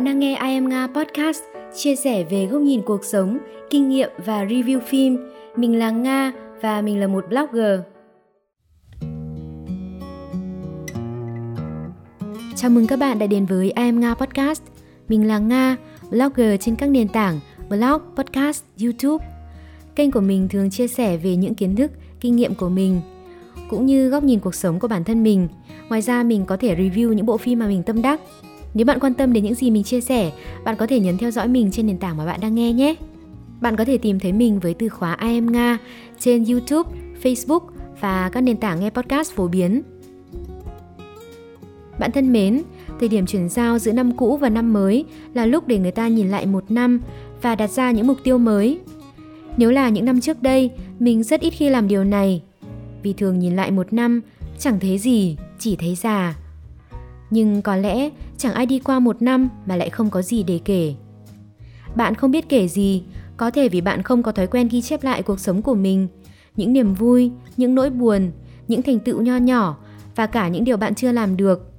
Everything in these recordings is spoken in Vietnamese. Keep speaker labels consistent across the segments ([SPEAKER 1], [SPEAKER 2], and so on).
[SPEAKER 1] Bạn đang nghe I Am Nga Podcast, chia sẻ về góc nhìn cuộc sống, kinh nghiệm và review phim. Mình là Nga và mình là một blogger. Chào mừng các bạn đã đến với I Am Nga Podcast. Mình là Nga, blogger trên các nền tảng blog, podcast, YouTube. Kênh của mình thường chia sẻ về những kiến thức, kinh nghiệm của mình, cũng như góc nhìn cuộc sống của bản thân mình. Ngoài ra mình có thể review những bộ phim mà mình tâm đắc nếu bạn quan tâm đến những gì mình chia sẻ, bạn có thể nhấn theo dõi mình trên nền tảng mà bạn đang nghe nhé. Bạn có thể tìm thấy mình với từ khóa I am Nga trên YouTube, Facebook và các nền tảng nghe podcast phổ biến. Bạn thân mến, thời điểm chuyển giao giữa năm cũ và năm mới là lúc để người ta nhìn lại một năm và đặt ra những mục tiêu mới. Nếu là những năm trước đây, mình rất ít khi làm điều này. Vì thường nhìn lại một năm, chẳng thấy gì, chỉ thấy già nhưng có lẽ chẳng ai đi qua một năm mà lại không có gì để kể. Bạn không biết kể gì, có thể vì bạn không có thói quen ghi chép lại cuộc sống của mình, những niềm vui, những nỗi buồn, những thành tựu nho nhỏ và cả những điều bạn chưa làm được.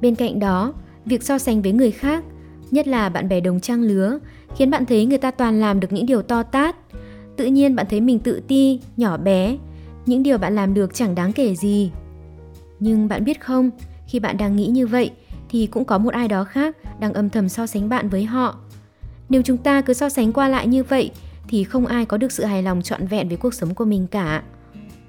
[SPEAKER 1] Bên cạnh đó, việc so sánh với người khác, nhất là bạn bè đồng trang lứa, khiến bạn thấy người ta toàn làm được những điều to tát. Tự nhiên bạn thấy mình tự ti, nhỏ bé, những điều bạn làm được chẳng đáng kể gì. Nhưng bạn biết không khi bạn đang nghĩ như vậy, thì cũng có một ai đó khác đang âm thầm so sánh bạn với họ. Nếu chúng ta cứ so sánh qua lại như vậy, thì không ai có được sự hài lòng trọn vẹn với cuộc sống của mình cả.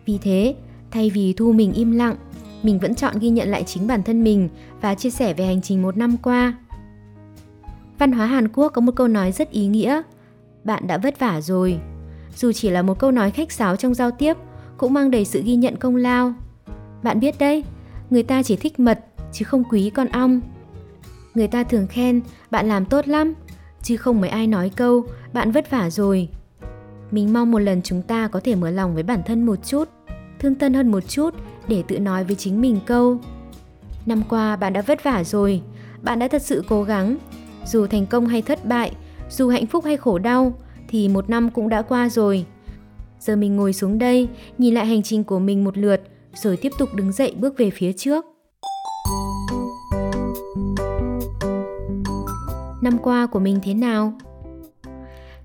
[SPEAKER 1] Vì thế, thay vì thu mình im lặng, mình vẫn chọn ghi nhận lại chính bản thân mình và chia sẻ về hành trình một năm qua. Văn hóa hàn quốc có một câu nói rất ý nghĩa, bạn đã vất vả rồi. Dù chỉ là một câu nói khách sáo trong giao tiếp, cũng mang đầy sự ghi nhận công lao. Bạn biết đấy người ta chỉ thích mật, chứ không quý con ong. Người ta thường khen, bạn làm tốt lắm. Chứ không mấy ai nói câu, bạn vất vả rồi. Mình mong một lần chúng ta có thể mở lòng với bản thân một chút, thương thân hơn một chút để tự nói với chính mình câu, năm qua bạn đã vất vả rồi, bạn đã thật sự cố gắng. Dù thành công hay thất bại, dù hạnh phúc hay khổ đau, thì một năm cũng đã qua rồi. Giờ mình ngồi xuống đây, nhìn lại hành trình của mình một lượt rồi tiếp tục đứng dậy bước về phía trước. Năm qua của mình thế nào?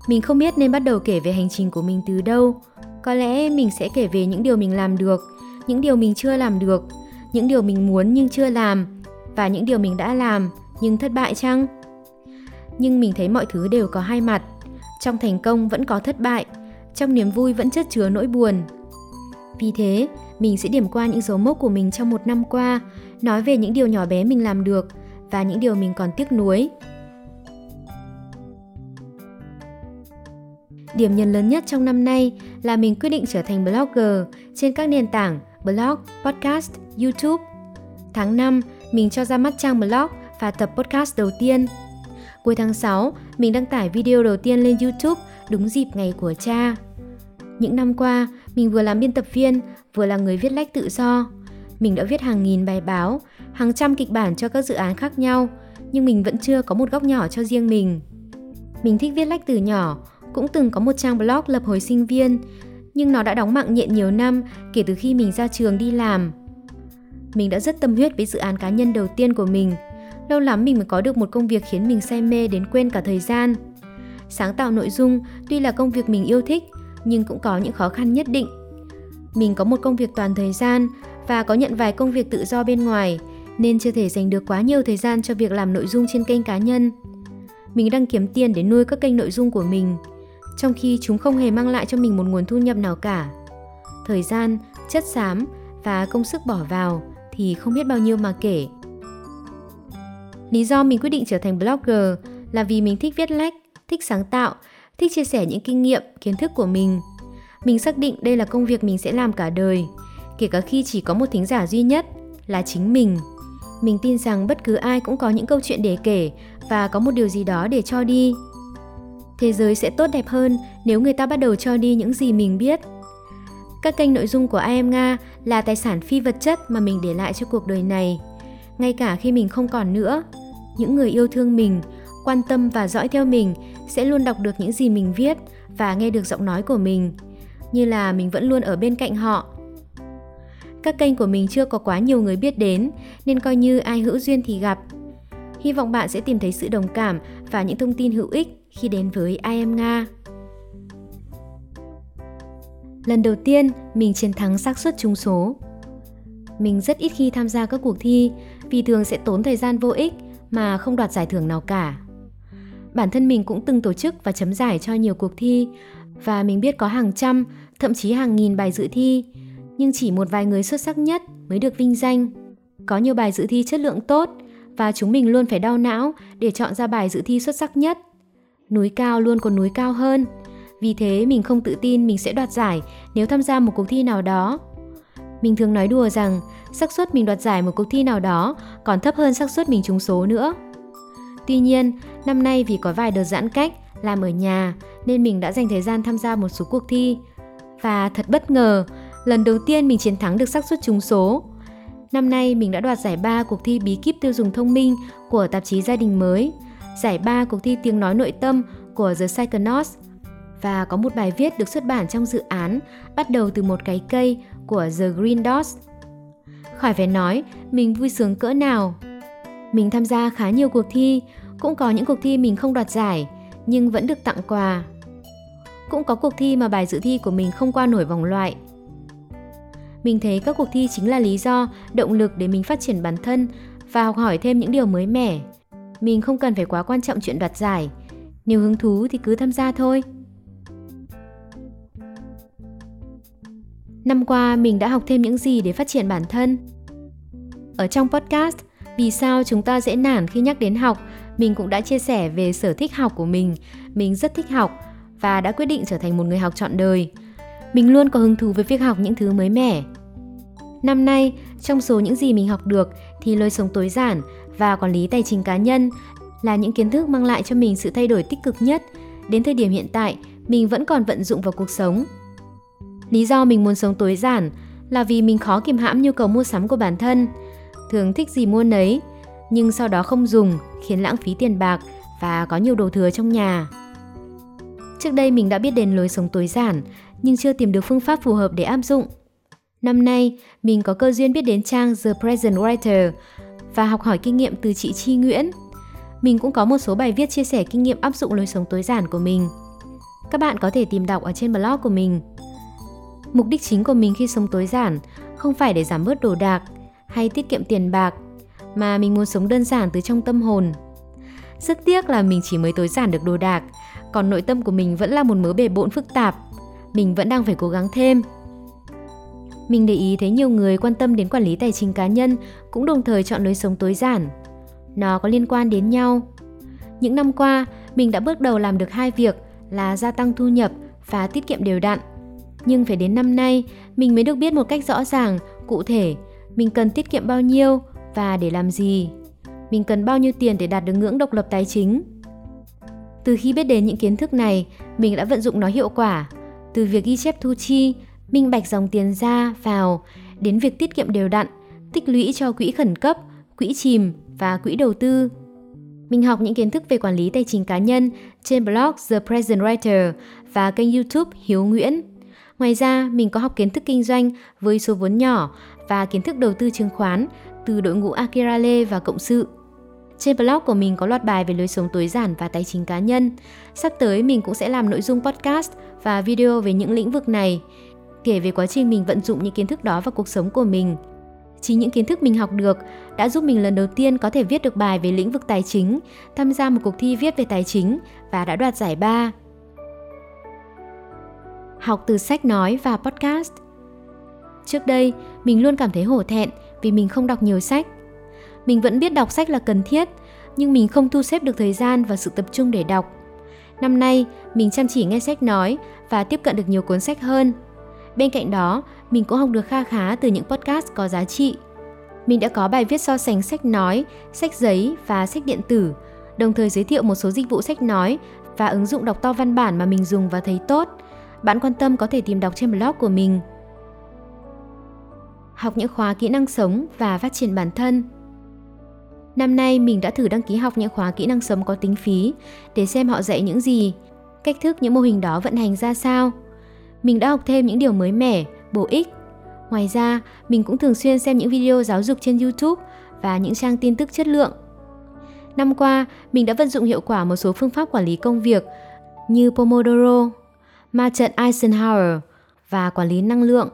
[SPEAKER 1] Mình không biết nên bắt đầu kể về hành trình của mình từ đâu. Có lẽ mình sẽ kể về những điều mình làm được, những điều mình chưa làm được, những điều mình muốn nhưng chưa làm và những điều mình đã làm nhưng thất bại chăng? Nhưng mình thấy mọi thứ đều có hai mặt. Trong thành công vẫn có thất bại, trong niềm vui vẫn chất chứa nỗi buồn. Vì thế, mình sẽ điểm qua những dấu mốc của mình trong một năm qua, nói về những điều nhỏ bé mình làm được và những điều mình còn tiếc nuối. Điểm nhấn lớn nhất trong năm nay là mình quyết định trở thành blogger trên các nền tảng blog, podcast, YouTube. Tháng 5, mình cho ra mắt trang blog và tập podcast đầu tiên. Cuối tháng 6, mình đăng tải video đầu tiên lên YouTube đúng dịp ngày của cha. Những năm qua, mình vừa làm biên tập viên, vừa là người viết lách tự do. Mình đã viết hàng nghìn bài báo, hàng trăm kịch bản cho các dự án khác nhau, nhưng mình vẫn chưa có một góc nhỏ cho riêng mình. Mình thích viết lách từ nhỏ, cũng từng có một trang blog lập hồi sinh viên, nhưng nó đã đóng mạng nhện nhiều năm kể từ khi mình ra trường đi làm. Mình đã rất tâm huyết với dự án cá nhân đầu tiên của mình. Lâu lắm mình mới có được một công việc khiến mình say mê đến quên cả thời gian. Sáng tạo nội dung tuy là công việc mình yêu thích, nhưng cũng có những khó khăn nhất định. Mình có một công việc toàn thời gian và có nhận vài công việc tự do bên ngoài, nên chưa thể dành được quá nhiều thời gian cho việc làm nội dung trên kênh cá nhân. Mình đang kiếm tiền để nuôi các kênh nội dung của mình, trong khi chúng không hề mang lại cho mình một nguồn thu nhập nào cả. Thời gian, chất xám và công sức bỏ vào thì không biết bao nhiêu mà kể. Lý do mình quyết định trở thành blogger là vì mình thích viết lách, thích sáng tạo thích chia sẻ những kinh nghiệm, kiến thức của mình. Mình xác định đây là công việc mình sẽ làm cả đời, kể cả khi chỉ có một thính giả duy nhất là chính mình. Mình tin rằng bất cứ ai cũng có những câu chuyện để kể và có một điều gì đó để cho đi. Thế giới sẽ tốt đẹp hơn nếu người ta bắt đầu cho đi những gì mình biết. Các kênh nội dung của I Nga là tài sản phi vật chất mà mình để lại cho cuộc đời này. Ngay cả khi mình không còn nữa, những người yêu thương mình quan tâm và dõi theo mình sẽ luôn đọc được những gì mình viết và nghe được giọng nói của mình như là mình vẫn luôn ở bên cạnh họ các kênh của mình chưa có quá nhiều người biết đến nên coi như ai hữu duyên thì gặp Hy vọng bạn sẽ tìm thấy sự đồng cảm và những thông tin hữu ích khi đến với I Am Nga. Lần đầu tiên, mình chiến thắng xác suất trúng số. Mình rất ít khi tham gia các cuộc thi vì thường sẽ tốn thời gian vô ích mà không đoạt giải thưởng nào cả. Bản thân mình cũng từng tổ chức và chấm giải cho nhiều cuộc thi và mình biết có hàng trăm, thậm chí hàng nghìn bài dự thi, nhưng chỉ một vài người xuất sắc nhất mới được vinh danh. Có nhiều bài dự thi chất lượng tốt và chúng mình luôn phải đau não để chọn ra bài dự thi xuất sắc nhất. Núi cao luôn còn núi cao hơn. Vì thế mình không tự tin mình sẽ đoạt giải nếu tham gia một cuộc thi nào đó. Mình thường nói đùa rằng xác suất mình đoạt giải một cuộc thi nào đó còn thấp hơn xác suất mình trúng số nữa. Tuy nhiên, năm nay vì có vài đợt giãn cách, làm ở nhà nên mình đã dành thời gian tham gia một số cuộc thi. Và thật bất ngờ, lần đầu tiên mình chiến thắng được xác suất trúng số. Năm nay mình đã đoạt giải 3 cuộc thi bí kíp tiêu dùng thông minh của tạp chí Gia đình mới, giải 3 cuộc thi tiếng nói nội tâm của The Psychonauts và có một bài viết được xuất bản trong dự án bắt đầu từ một cái cây của The Green Dots. Khỏi phải nói, mình vui sướng cỡ nào. Mình tham gia khá nhiều cuộc thi, cũng có những cuộc thi mình không đoạt giải, nhưng vẫn được tặng quà. Cũng có cuộc thi mà bài dự thi của mình không qua nổi vòng loại. Mình thấy các cuộc thi chính là lý do, động lực để mình phát triển bản thân và học hỏi thêm những điều mới mẻ. Mình không cần phải quá quan trọng chuyện đoạt giải. Nếu hứng thú thì cứ tham gia thôi. Năm qua mình đã học thêm những gì để phát triển bản thân? Ở trong podcast Vì sao chúng ta dễ nản khi nhắc đến học, mình cũng đã chia sẻ về sở thích học của mình. Mình rất thích học và đã quyết định trở thành một người học trọn đời. Mình luôn có hứng thú với việc học những thứ mới mẻ. Năm nay, trong số những gì mình học được thì lối sống tối giản và quản lý tài chính cá nhân là những kiến thức mang lại cho mình sự thay đổi tích cực nhất. Đến thời điểm hiện tại, mình vẫn còn vận dụng vào cuộc sống. Lý do mình muốn sống tối giản là vì mình khó kiềm hãm nhu cầu mua sắm của bản thân, thường thích gì mua nấy, nhưng sau đó không dùng khiến lãng phí tiền bạc và có nhiều đồ thừa trong nhà. Trước đây mình đã biết đến lối sống tối giản, nhưng chưa tìm được phương pháp phù hợp để áp dụng. Năm nay, mình có cơ duyên biết đến trang The Present Writer và học hỏi kinh nghiệm từ chị Chi Nguyễn. Mình cũng có một số bài viết chia sẻ kinh nghiệm áp dụng lối sống tối giản của mình. Các bạn có thể tìm đọc ở trên blog của mình. Mục đích chính của mình khi sống tối giản không phải để giảm bớt đồ đạc hay tiết kiệm tiền bạc, mà mình muốn sống đơn giản từ trong tâm hồn. Rất tiếc là mình chỉ mới tối giản được đồ đạc, còn nội tâm của mình vẫn là một mớ bề bộn phức tạp. Mình vẫn đang phải cố gắng thêm. Mình để ý thấy nhiều người quan tâm đến quản lý tài chính cá nhân cũng đồng thời chọn lối sống tối giản. Nó có liên quan đến nhau. Những năm qua, mình đã bước đầu làm được hai việc là gia tăng thu nhập và tiết kiệm đều đặn. Nhưng phải đến năm nay, mình mới được biết một cách rõ ràng, cụ thể, mình cần tiết kiệm bao nhiêu và để làm gì. Mình cần bao nhiêu tiền để đạt được ngưỡng độc lập tài chính. Từ khi biết đến những kiến thức này, mình đã vận dụng nó hiệu quả. Từ việc ghi chép thu chi, minh bạch dòng tiền ra, vào, đến việc tiết kiệm đều đặn, tích lũy cho quỹ khẩn cấp, quỹ chìm và quỹ đầu tư. Mình học những kiến thức về quản lý tài chính cá nhân trên blog The Present Writer và kênh YouTube Hiếu Nguyễn. Ngoài ra, mình có học kiến thức kinh doanh với số vốn nhỏ và kiến thức đầu tư chứng khoán từ đội ngũ Akira Lê và Cộng sự. Trên blog của mình có loạt bài về lối sống tối giản và tài chính cá nhân. Sắp tới mình cũng sẽ làm nội dung podcast và video về những lĩnh vực này, kể về quá trình mình vận dụng những kiến thức đó vào cuộc sống của mình. Chính những kiến thức mình học được đã giúp mình lần đầu tiên có thể viết được bài về lĩnh vực tài chính, tham gia một cuộc thi viết về tài chính và đã đoạt giải ba học từ sách nói và podcast. Trước đây, mình luôn cảm thấy hổ thẹn vì mình không đọc nhiều sách. Mình vẫn biết đọc sách là cần thiết, nhưng mình không thu xếp được thời gian và sự tập trung để đọc. Năm nay, mình chăm chỉ nghe sách nói và tiếp cận được nhiều cuốn sách hơn. Bên cạnh đó, mình cũng học được kha khá từ những podcast có giá trị. Mình đã có bài viết so sánh sách nói, sách giấy và sách điện tử, đồng thời giới thiệu một số dịch vụ sách nói và ứng dụng đọc to văn bản mà mình dùng và thấy tốt – bạn quan tâm có thể tìm đọc trên blog của mình. Học những khóa kỹ năng sống và phát triển bản thân. Năm nay mình đã thử đăng ký học những khóa kỹ năng sống có tính phí để xem họ dạy những gì, cách thức những mô hình đó vận hành ra sao. Mình đã học thêm những điều mới mẻ, bổ ích. Ngoài ra, mình cũng thường xuyên xem những video giáo dục trên YouTube và những trang tin tức chất lượng. Năm qua, mình đã vận dụng hiệu quả một số phương pháp quản lý công việc như Pomodoro, ma trận Eisenhower và quản lý năng lượng.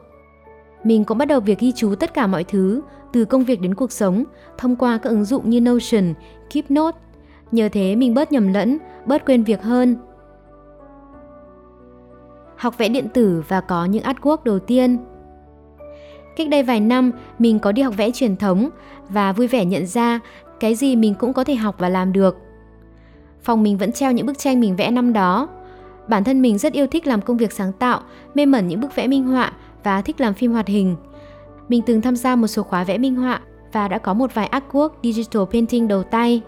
[SPEAKER 1] Mình cũng bắt đầu việc ghi chú tất cả mọi thứ, từ công việc đến cuộc sống, thông qua các ứng dụng như Notion, Keep Note. Nhờ thế mình bớt nhầm lẫn, bớt quên việc hơn. Học vẽ điện tử và có những artwork đầu tiên. Cách đây vài năm, mình có đi học vẽ truyền thống và vui vẻ nhận ra cái gì mình cũng có thể học và làm được. Phòng mình vẫn treo những bức tranh mình vẽ năm đó. Bản thân mình rất yêu thích làm công việc sáng tạo, mê mẩn những bức vẽ minh họa và thích làm phim hoạt hình. Mình từng tham gia một số khóa vẽ minh họa và đã có một vài artwork digital painting đầu tay.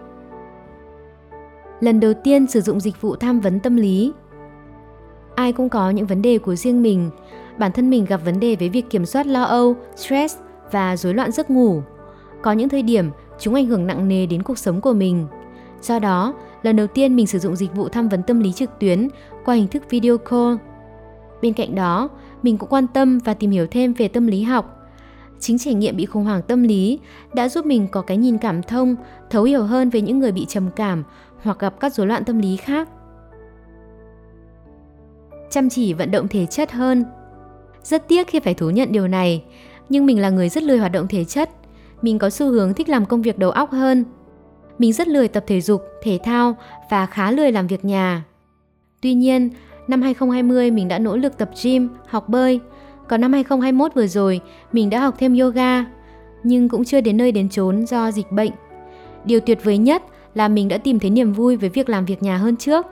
[SPEAKER 1] Lần đầu tiên sử dụng dịch vụ tham vấn tâm lý. Ai cũng có những vấn đề của riêng mình. Bản thân mình gặp vấn đề với việc kiểm soát lo âu, stress và rối loạn giấc ngủ. Có những thời điểm chúng ảnh hưởng nặng nề đến cuộc sống của mình. Do đó, lần đầu tiên mình sử dụng dịch vụ tham vấn tâm lý trực tuyến qua hình thức video call. Bên cạnh đó, mình cũng quan tâm và tìm hiểu thêm về tâm lý học. Chính trải nghiệm bị khủng hoảng tâm lý đã giúp mình có cái nhìn cảm thông, thấu hiểu hơn về những người bị trầm cảm hoặc gặp các rối loạn tâm lý khác. Chăm chỉ vận động thể chất hơn. Rất tiếc khi phải thú nhận điều này, nhưng mình là người rất lười hoạt động thể chất. Mình có xu hướng thích làm công việc đầu óc hơn. Mình rất lười tập thể dục, thể thao và khá lười làm việc nhà. Tuy nhiên, năm 2020 mình đã nỗ lực tập gym, học bơi. Còn năm 2021 vừa rồi, mình đã học thêm yoga, nhưng cũng chưa đến nơi đến chốn do dịch bệnh. Điều tuyệt vời nhất là mình đã tìm thấy niềm vui với việc làm việc nhà hơn trước.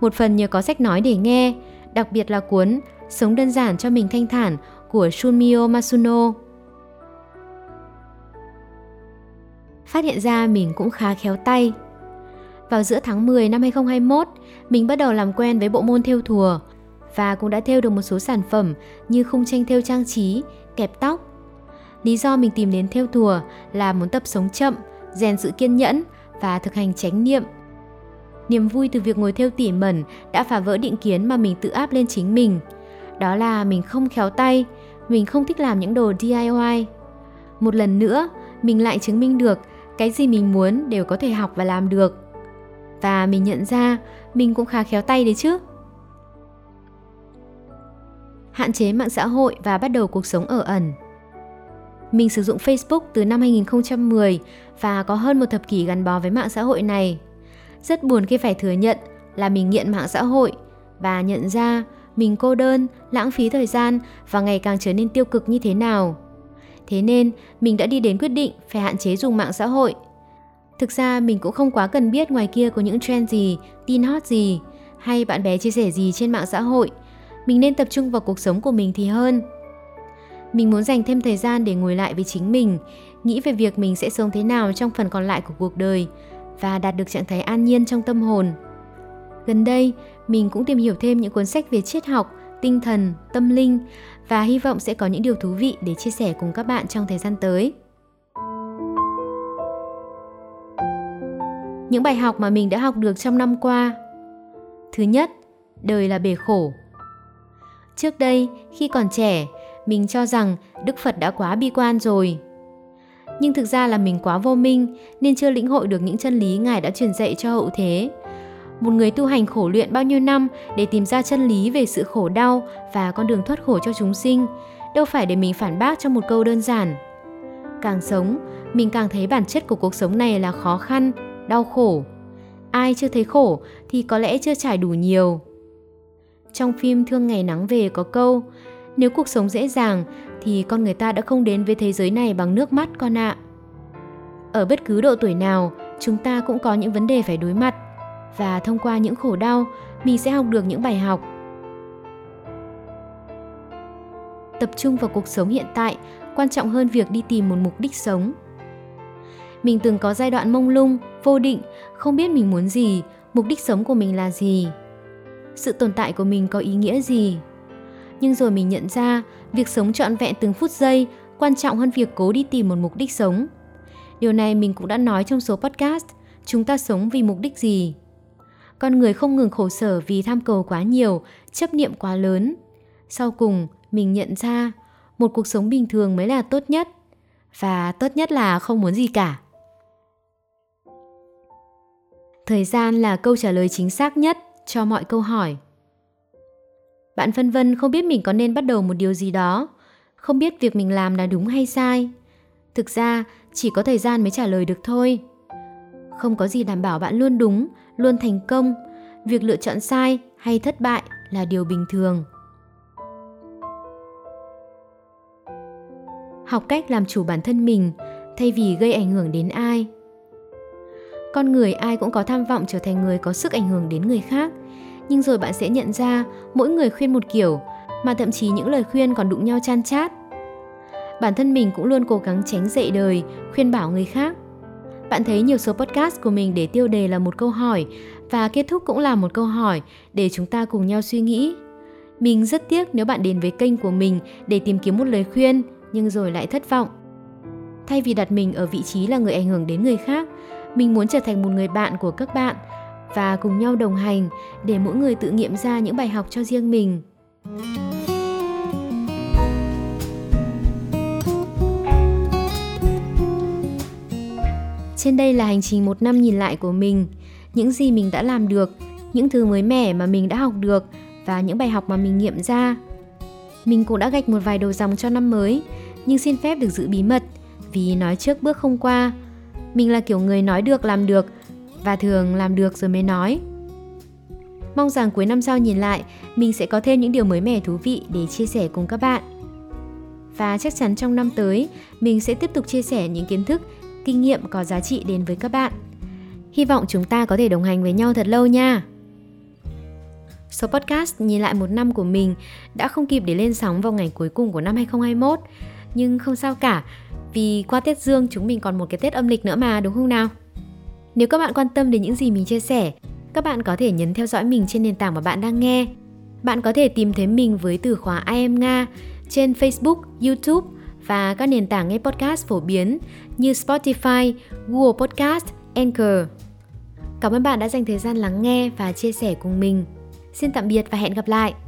[SPEAKER 1] Một phần nhờ có sách nói để nghe, đặc biệt là cuốn Sống đơn giản cho mình thanh thản của Shunmio Masuno. Phát hiện ra mình cũng khá khéo tay. Vào giữa tháng 10 năm 2021, mình bắt đầu làm quen với bộ môn thêu thùa và cũng đã thêu được một số sản phẩm như khung tranh thêu trang trí, kẹp tóc. Lý do mình tìm đến thêu thùa là muốn tập sống chậm, rèn sự kiên nhẫn và thực hành chánh niệm. Niềm vui từ việc ngồi thêu tỉ mẩn đã phá vỡ định kiến mà mình tự áp lên chính mình. Đó là mình không khéo tay, mình không thích làm những đồ DIY. Một lần nữa, mình lại chứng minh được cái gì mình muốn đều có thể học và làm được. Và mình nhận ra mình cũng khá khéo tay đấy chứ. Hạn chế mạng xã hội và bắt đầu cuộc sống ở ẩn. Mình sử dụng Facebook từ năm 2010 và có hơn một thập kỷ gắn bó với mạng xã hội này. Rất buồn khi phải thừa nhận là mình nghiện mạng xã hội và nhận ra mình cô đơn, lãng phí thời gian và ngày càng trở nên tiêu cực như thế nào. Thế nên, mình đã đi đến quyết định phải hạn chế dùng mạng xã hội. Thực ra mình cũng không quá cần biết ngoài kia có những trend gì, tin hot gì hay bạn bè chia sẻ gì trên mạng xã hội. Mình nên tập trung vào cuộc sống của mình thì hơn. Mình muốn dành thêm thời gian để ngồi lại với chính mình, nghĩ về việc mình sẽ sống thế nào trong phần còn lại của cuộc đời và đạt được trạng thái an nhiên trong tâm hồn. Gần đây, mình cũng tìm hiểu thêm những cuốn sách về triết học, tinh thần, tâm linh và hy vọng sẽ có những điều thú vị để chia sẻ cùng các bạn trong thời gian tới. Những bài học mà mình đã học được trong năm qua. Thứ nhất, đời là bể khổ. Trước đây, khi còn trẻ, mình cho rằng Đức Phật đã quá bi quan rồi. Nhưng thực ra là mình quá vô minh nên chưa lĩnh hội được những chân lý Ngài đã truyền dạy cho hậu thế. Một người tu hành khổ luyện bao nhiêu năm để tìm ra chân lý về sự khổ đau và con đường thoát khổ cho chúng sinh, đâu phải để mình phản bác trong một câu đơn giản. Càng sống, mình càng thấy bản chất của cuộc sống này là khó khăn, đau khổ. Ai chưa thấy khổ thì có lẽ chưa trải đủ nhiều. Trong phim Thương Ngày Nắng Về có câu, nếu cuộc sống dễ dàng thì con người ta đã không đến với thế giới này bằng nước mắt con ạ. Ở bất cứ độ tuổi nào, chúng ta cũng có những vấn đề phải đối mặt và thông qua những khổ đau, mình sẽ học được những bài học. Tập trung vào cuộc sống hiện tại quan trọng hơn việc đi tìm một mục đích sống. Mình từng có giai đoạn mông lung, vô định, không biết mình muốn gì, mục đích sống của mình là gì. Sự tồn tại của mình có ý nghĩa gì? Nhưng rồi mình nhận ra, việc sống trọn vẹn từng phút giây quan trọng hơn việc cố đi tìm một mục đích sống. Điều này mình cũng đã nói trong số podcast, chúng ta sống vì mục đích gì? Con người không ngừng khổ sở vì tham cầu quá nhiều, chấp niệm quá lớn. Sau cùng, mình nhận ra, một cuộc sống bình thường mới là tốt nhất. Và tốt nhất là không muốn gì cả. Thời gian là câu trả lời chính xác nhất cho mọi câu hỏi. Bạn phân vân không biết mình có nên bắt đầu một điều gì đó, không biết việc mình làm là đúng hay sai. Thực ra, chỉ có thời gian mới trả lời được thôi. Không có gì đảm bảo bạn luôn đúng, luôn thành công. Việc lựa chọn sai hay thất bại là điều bình thường. Học cách làm chủ bản thân mình thay vì gây ảnh hưởng đến ai. Con người ai cũng có tham vọng trở thành người có sức ảnh hưởng đến người khác, nhưng rồi bạn sẽ nhận ra mỗi người khuyên một kiểu, mà thậm chí những lời khuyên còn đụng nhau chan chát. Bản thân mình cũng luôn cố gắng tránh dạy đời, khuyên bảo người khác. Bạn thấy nhiều số podcast của mình để tiêu đề là một câu hỏi và kết thúc cũng là một câu hỏi để chúng ta cùng nhau suy nghĩ. Mình rất tiếc nếu bạn đến với kênh của mình để tìm kiếm một lời khuyên nhưng rồi lại thất vọng. Thay vì đặt mình ở vị trí là người ảnh hưởng đến người khác, mình muốn trở thành một người bạn của các bạn và cùng nhau đồng hành để mỗi người tự nghiệm ra những bài học cho riêng mình. Trên đây là hành trình một năm nhìn lại của mình, những gì mình đã làm được, những thứ mới mẻ mà mình đã học được và những bài học mà mình nghiệm ra. Mình cũng đã gạch một vài đầu dòng cho năm mới, nhưng xin phép được giữ bí mật vì nói trước bước không qua. Mình là kiểu người nói được làm được và thường làm được rồi mới nói. Mong rằng cuối năm sau nhìn lại, mình sẽ có thêm những điều mới mẻ thú vị để chia sẻ cùng các bạn. Và chắc chắn trong năm tới, mình sẽ tiếp tục chia sẻ những kiến thức, kinh nghiệm có giá trị đến với các bạn. Hy vọng chúng ta có thể đồng hành với nhau thật lâu nha. Số podcast nhìn lại một năm của mình đã không kịp để lên sóng vào ngày cuối cùng của năm 2021, nhưng không sao cả, vì qua Tết Dương chúng mình còn một cái Tết âm lịch nữa mà đúng không nào? Nếu các bạn quan tâm đến những gì mình chia sẻ, các bạn có thể nhấn theo dõi mình trên nền tảng mà bạn đang nghe. Bạn có thể tìm thấy mình với từ khóa I am Nga trên Facebook, YouTube và các nền tảng nghe podcast phổ biến như Spotify, Google Podcast, Anchor. Cảm ơn bạn đã dành thời gian lắng nghe và chia sẻ cùng mình. Xin tạm biệt và hẹn gặp lại!